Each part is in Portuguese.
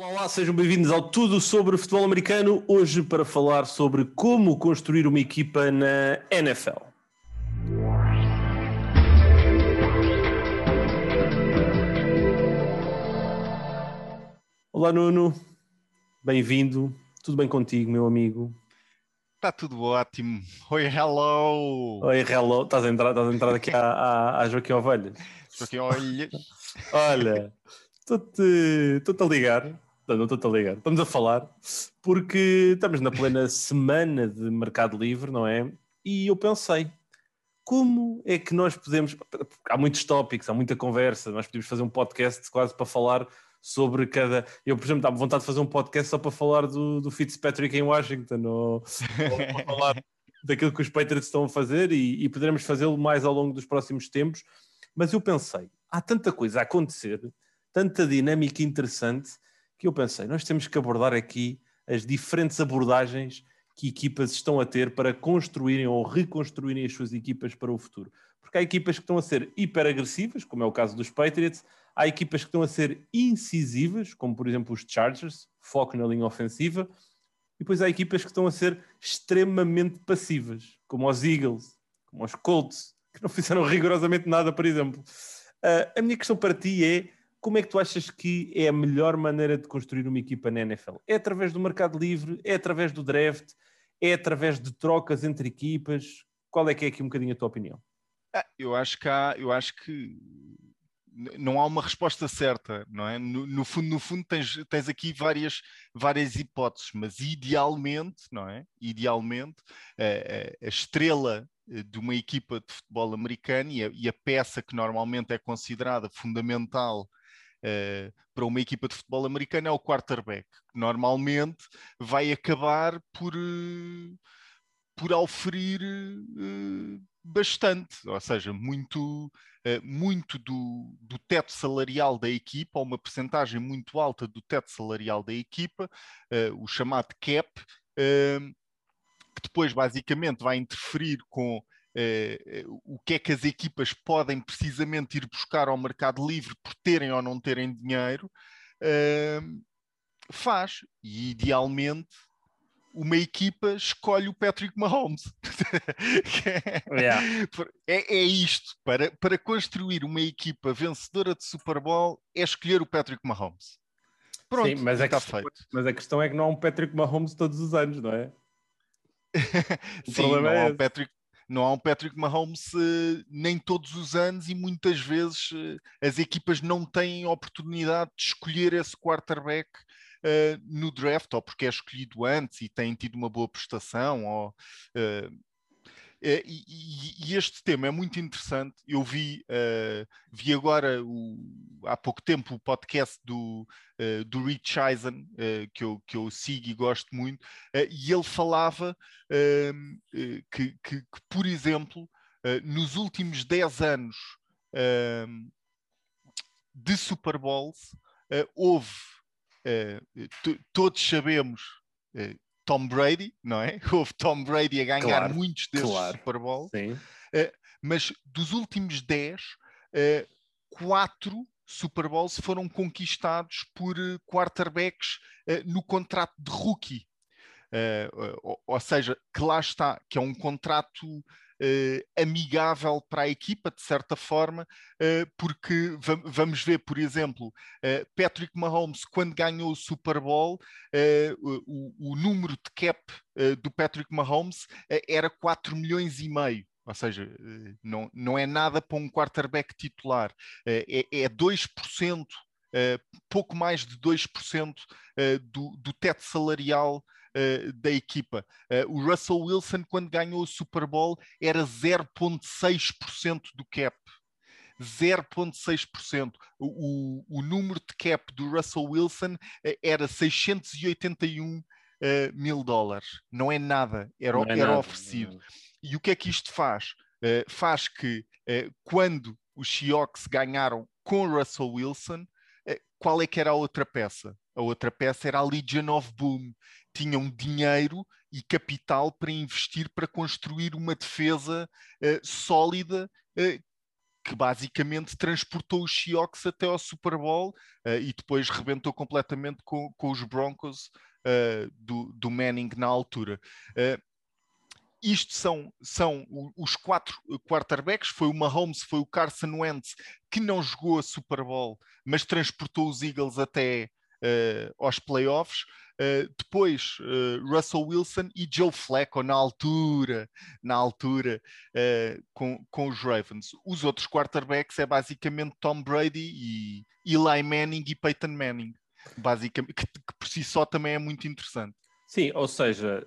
Olá, olá, sejam bem-vindos ao Tudo sobre Futebol Americano. Hoje para falar sobre como construir uma equipa na NFL. Olá, Nuno. Bem-vindo. Tudo bem contigo, meu amigo? Está tudo ótimo. Oi, hello! Oi, hello. Estás a entrar, estás a entrar aqui à, à, à Joaquim Ovelhas. Joaquim Ovelhas. Olha, estou-te a ligar. Não, estou-te a ligar. Estamos a falar porque estamos na plena semana de Mercado Livre, não é? E eu pensei, como é que nós podemos. Há muitos tópicos, há muita conversa, nós podemos fazer um podcast quase para falar sobre cada. Eu, por exemplo, estava vontade de fazer um podcast só para falar do, do Fitzpatrick em Washington, ou, ou para falar daquilo que os Patriots estão a fazer e, e poderemos fazê-lo mais ao longo dos próximos tempos. Mas eu pensei, há tanta coisa a acontecer, tanta dinâmica interessante, que eu pensei, nós temos que abordar aqui as diferentes abordagens que equipas estão a ter para construírem ou reconstruírem as suas equipas para o futuro. Porque há equipas que estão a ser hiper agressivas, como é o caso dos Patriots, há equipas que estão a ser incisivas, como por exemplo os Chargers, foco na linha ofensiva, e depois há equipas que estão a ser extremamente passivas, como os Eagles, como os Colts, que não fizeram rigorosamente nada, por exemplo. Uh, a minha questão para ti é como é que tu achas que é a melhor maneira de construir uma equipa na NFL? É através do mercado livre? É através do draft? É através de trocas entre equipas? Qual é que é aqui um bocadinho a tua opinião? Ah, eu acho que há, eu acho que não há uma resposta certa, não é? No, no, fundo, no fundo tens, tens aqui várias, várias hipóteses, mas idealmente, não é? Idealmente, a, a, a estrela eh, de uma equipa de futebol americano e a, e a peça que normalmente é considerada fundamental uh, para uma equipa de futebol americano é o quarterback, que normalmente vai acabar por, uh, por oferir uh, bastante, ou seja, muito, muito do, do teto salarial da equipa, ou uma percentagem muito alta do teto salarial da equipa, o chamado cap, que depois basicamente vai interferir com Uh, o que é que as equipas podem precisamente ir buscar ao mercado livre por terem ou não terem dinheiro, uh, faz. E idealmente uma equipa escolhe o Patrick Mahomes. yeah. é, é, isto. Para, para construir uma equipa vencedora de Super Bowl é escolher o Patrick Mahomes. Pronto, Sim, mas, está feito. mas a questão é que não há um Patrick Mahomes todos os anos, não é? Sim, não é há um Patrick não há um Patrick Mahomes uh, nem todos os anos e muitas vezes uh, as equipas não têm oportunidade de escolher esse quarterback uh, no draft, ou porque é escolhido antes e tem tido uma boa prestação, ou, e, e, e, este tema é muito interessante. Eu vi, vi agora o, há pouco tempo o podcast do, do Rich Eisen, que, eu, que eu sigo e gosto muito, e ele falava que, que, que, por exemplo, nos últimos 10 anos de Super Bowls, houve, todos sabemos, Tom Brady, não é? Houve Tom Brady a ganhar claro, muitos desses claro. Super Bowls, mas dos últimos 10, quatro Super Bowls foram conquistados por quarterbacks no contrato de rookie. Uh, ou, ou, seja, que lá está, que é um contrato uh, amigável para a equipa, de certa forma, uh, porque vamos ver, por exemplo, Patrick Mahomes, quando ganhou o Super Bowl, o, o, número de cap do Patrick Mahomes era 4 milhões e meio. Ou seja, não, não é nada para um quarterback titular, é, é 2%, pouco mais de 2% do, do teto salarial uh, da equipa. Uh, o Russell Wilson, quando ganhou o Super Bowl, era 0,6% do cap. 0,6%. O, o, número de cap do Russell Wilson uh, era 681 mil dólares. Não é nada, era, é era nada, oferecido. E o que é que isto faz? faz que quando os Seahawks ganharam com Russell Wilson, qual é que era a outra peça? A outra peça era a Legion of Boom, tinham dinheiro e capital para investir para construir uma defesa uh, sólida uh, que basicamente transportou os Seahawks até ao Super Bowl uh, e depois rebentou completamente com, com os Broncos do, do, Manning na altura. Isto são, são os quatro quarterbacks, foi o Mahomes, foi o Carson Wentz, que não jogou a Super Bowl, mas transportou os Eagles até aos playoffs. Uh, depois uh, Russell Wilson e Joe Flacco na altura, na altura uh, com, com os Ravens. Os outros quarterbacks é basicamente Tom Brady e Eli Manning e Peyton Manning, basicamente, que, que por si só também é muito interessante. Sim, ou seja,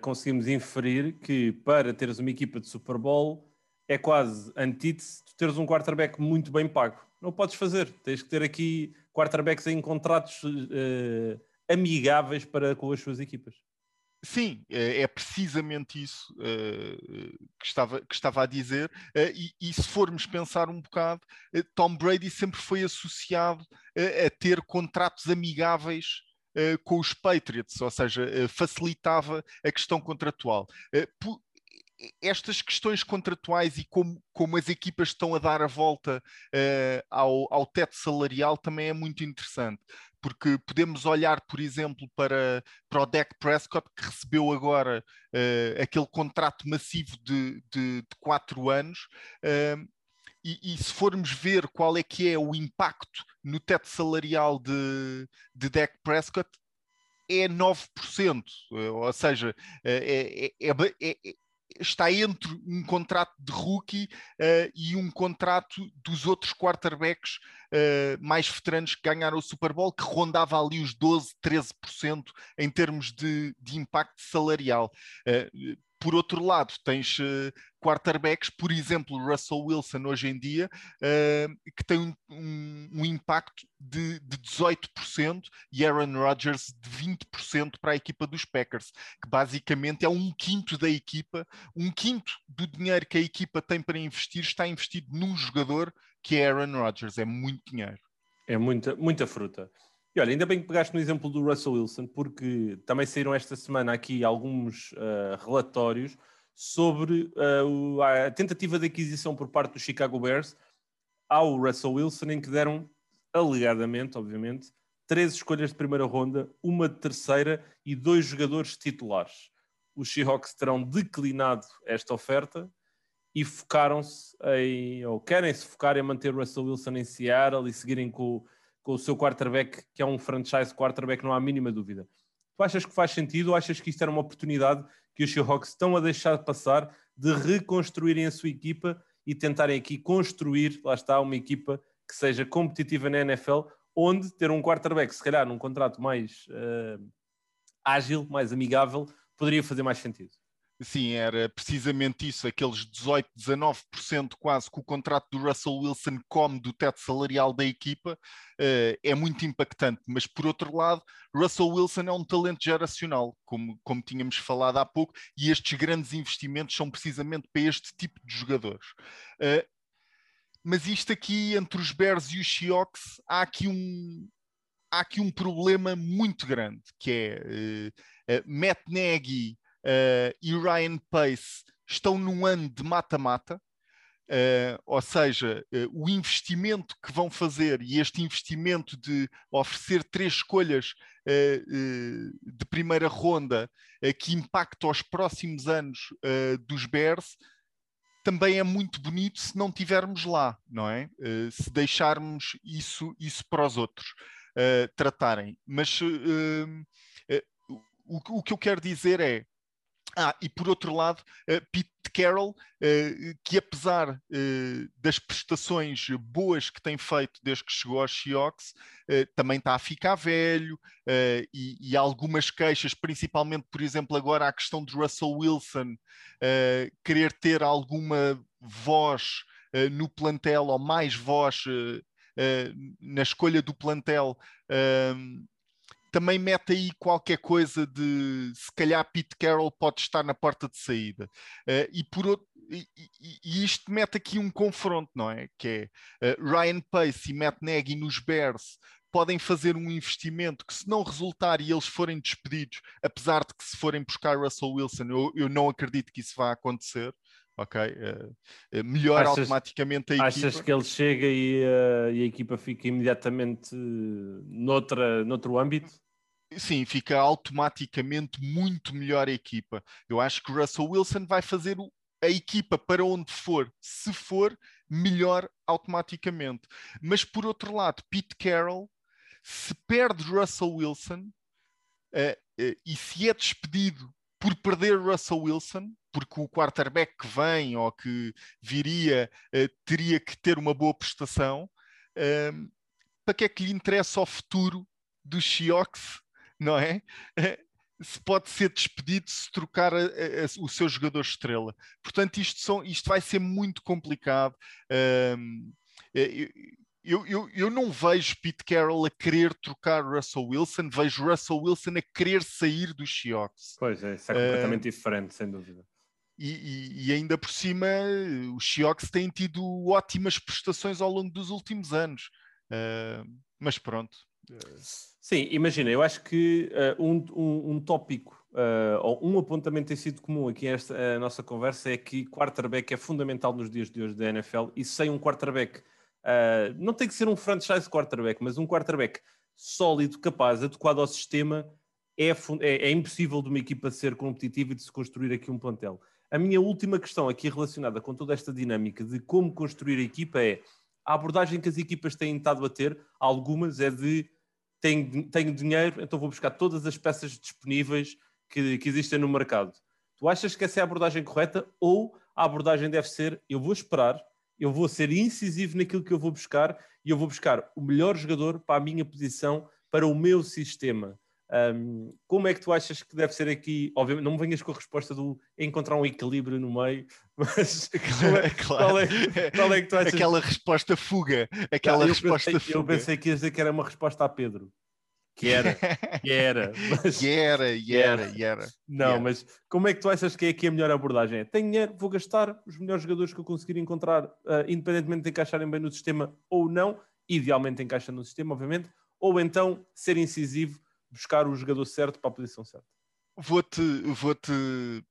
conseguimos inferir que para teres uma equipa de Super Bowl é quase antítese de teres um quarterback muito bem pago. Não podes fazer, tens que ter aqui quarterbacks em contratos amigáveis para com as suas equipas. Sim, é, é precisamente isso uh, que, estava, que estava a dizer. Uh, e, e, se formos pensar um bocado, uh, Tom Brady sempre foi associado a ter contratos amigáveis com os Patriots, ou seja, facilitava a questão contratual. Estas questões contratuais e como, como as equipas estão a dar a volta ao, ao teto salarial também é muito interessante porque podemos olhar, por exemplo, para, para o Dak Prescott, que recebeu agora uh, aquele contrato massivo de, de, de quatro anos. Uh, e, e, se formos ver qual é que é o impacto no teto salarial de, de Dak Prescott, é 9%, ou seja, é, é, é, está entre um contrato de rookie uh, e um contrato dos outros quarterbacks uh, mais veteranos que ganharam o Super Bowl, que rondava ali os 12, 13% em termos de, de impacto salarial. Uh, por outro lado, tens uh, quarterbacks, por exemplo, Russell Wilson hoje em dia, uh, que tem um, um, impacto de, de, 18% e Aaron Rodgers de 20% para a equipa dos Packers, que basicamente é um quinto da equipa, um quinto do dinheiro que a equipa tem para investir está investido num jogador que é Aaron Rodgers, é muito dinheiro. É muita, muita fruta. E olha, ainda bem que pegaste no exemplo do Russell Wilson, porque também saíram esta semana aqui alguns uh, relatórios sobre uh, a tentativa de aquisição por parte do Chicago Bears ao Russell Wilson, em que deram, alegadamente, obviamente, três escolhas de primeira ronda, uma de terceira e dois jogadores titulares. Os Seahawks terão declinado esta oferta e focaram-se em, ou querem se focar em manter Russell Wilson em Seattle e seguirem com com o seu quarterback, que é um franchise quarterback, não há mínima dúvida. Tu achas que faz sentido ou achas que isto era uma oportunidade que os Seahawks estão a deixar de passar de reconstruírem a sua equipa e tentarem aqui construir, lá está, uma equipa que seja competitiva na NFL, onde ter um quarterback, se calhar num contrato mais uh, ágil, mais amigável, poderia fazer mais sentido? Sim, era precisamente isso, aqueles 18, 19% quase que o contrato do Russell Wilson come do teto salarial da equipa, uh, é muito impactante. Mas por outro lado, Russell Wilson é um talento geracional, como, como tínhamos falado há pouco, e estes grandes investimentos são precisamente para este tipo de jogadores. Uh, mas isto aqui entre os Bears e os Seahawks há aqui um, há aqui um problema muito grande, que é uh, Matt Nagy uh, e Ryan Pace estão num ano de mata-mata, uh, ou seja, uh, o investimento que vão fazer e este investimento de oferecer três escolhas de primeira ronda que impacta os próximos anos dos Bears também é muito bonito se não tivermos lá, não é? se deixarmos isso, isso para os outros tratarem. Mas o, o que eu quero dizer é ah, e por outro lado, uh, Pete Carroll, uh, que apesar uh, das prestações boas que tem feito desde que chegou aos Seahawks, também está a ficar velho e, e, algumas queixas, principalmente, por exemplo, agora a questão de Russell Wilson querer ter alguma voz no plantel ou mais voz na escolha do plantel também mete aí qualquer coisa de se calhar Pete Carroll pode estar na porta de saída. Uh, e, por outro, e, e, e, isto mete aqui um confronto, não é? Que é uh, Ryan Pace e Matt Nagy nos Bears podem fazer um investimento que se não resultar e eles forem despedidos, apesar de que se forem buscar Russell Wilson, eu, eu não acredito que isso vá acontecer, ok? Uh, melhor achas, automaticamente a equipa. Achas que ele chega e, e a equipa fica imediatamente noutra, noutro âmbito? Sim, fica automaticamente muito melhor a equipa. Eu acho que Russell Wilson vai fazer a equipa para onde for, se for, melhor automaticamente. Mas por outro lado, Pete Carroll, se perde Russell Wilson uh, uh, e se é despedido por perder Russell Wilson, porque o quarterback que vem ou que viria uh, teria que ter uma boa prestação, para que é que lhe interessa o futuro dos Seahawks, não é? se pode ser despedido se trocar a, a, o seu jogador estrela. Portanto, isto, são, isto vai ser muito complicado. Uh, eu, eu, eu não vejo Pete Carroll a querer trocar Russell Wilson, vejo Russell Wilson a querer sair dos Seahawks. Pois é, isso é completamente uh, diferente, sem dúvida. E, e, e, ainda por cima, os Seahawks têm tido ótimas prestações ao longo dos últimos anos. Uh, mas pronto. Sim, imagina, eu acho que uh, um, um, um, tópico ou um apontamento tem sido comum aqui nesta nossa conversa é que quarterback é fundamental nos dias de hoje da NFL e sem um quarterback Uh, não tem que ser um franchise quarterback, mas um quarterback sólido, capaz, adequado ao sistema, é, é, é, impossível de uma equipa ser competitiva e de se construir aqui um plantel. A minha última questão aqui relacionada com toda esta dinâmica de como construir a equipa é a abordagem que as equipas têm estado a ter, algumas é de tenho, tenho dinheiro, então vou buscar todas as peças disponíveis que, que existem no mercado. Tu achas que essa é a abordagem correta ou a abordagem deve ser eu vou esperar eu vou ser incisivo naquilo que eu vou buscar e eu vou buscar o melhor jogador para a minha posição, para o meu sistema. Um, como é que tu achas que deve ser aqui? Obviamente, não me venhas com a resposta do encontrar um equilíbrio no meio, mas qual é, claro. qual é, qual é que tu achas? Aquela resposta fuga, aquela resposta pensei, fuga. Eu pensei que ia dizer que era uma resposta a Pedro. Que era, que era. Mas... Que era, e era, e era. Não, mas como é que tu achas que é aqui a melhor abordagem? É, tenho dinheiro, vou gastar os melhores jogadores que eu conseguir encontrar, uh, independentemente de encaixarem bem no sistema ou não, idealmente encaixa no sistema, obviamente, ou então ser incisivo, buscar o jogador certo para a posição certa vou-te, vou-te,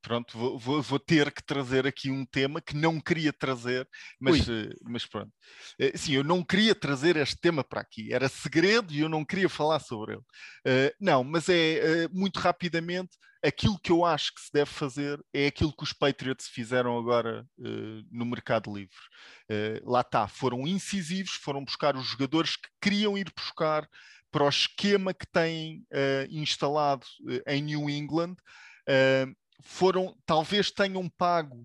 pronto, vou, vou, vou, ter que trazer aqui um tema que não queria trazer, mas, eh, mas pronto. Eh, sim, eu não queria trazer este tema para aqui, era segredo e eu não queria falar sobre ele. Uh, não, mas é uh, muito rapidamente aquilo que eu acho que se deve fazer é aquilo que os Patriots fizeram agora uh, no mercado livre. lá está, foram incisivos, foram buscar os jogadores que queriam ir buscar para o esquema que têm uh, instalado uh, em New England, uh, foram, talvez tenham pago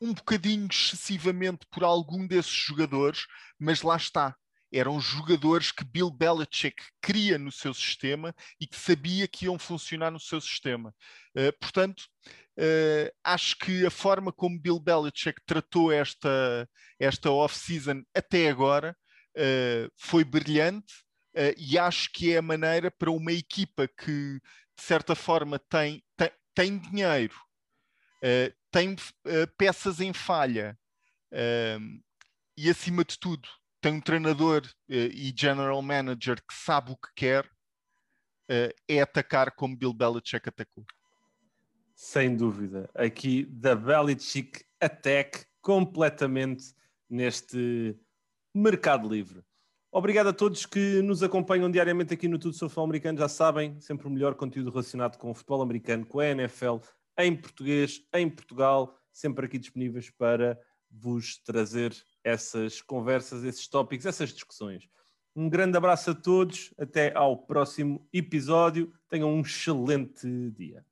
um bocadinho excessivamente por algum desses jogadores, mas lá está. Eram jogadores que Bill Belichick queria no seu sistema e que sabia que iam funcionar no seu sistema. portanto, acho que a forma como Bill Belichick tratou esta, esta off-season até agora foi brilhante uh, e acho que é a maneira para uma equipa que, de certa forma, tem, tem, tem dinheiro, uh, tem peças em falha e, acima de tudo, tem um treinador e general manager que sabe o que quer, é atacar como Bill Belichick atacou. Sem dúvida. Aqui, da Belichick Attack completamente neste Mercado Livre. Obrigado a todos que nos acompanham diariamente aqui no Tudo sobre Futebol Americano. Já sabem, sempre o melhor conteúdo relacionado com o futebol americano, com a NFL, em português, em Portugal, sempre aqui disponíveis para vos trazer essas conversas, esses tópicos, essas discussões. Um grande abraço a todos, até ao próximo episódio. Tenham um excelente dia.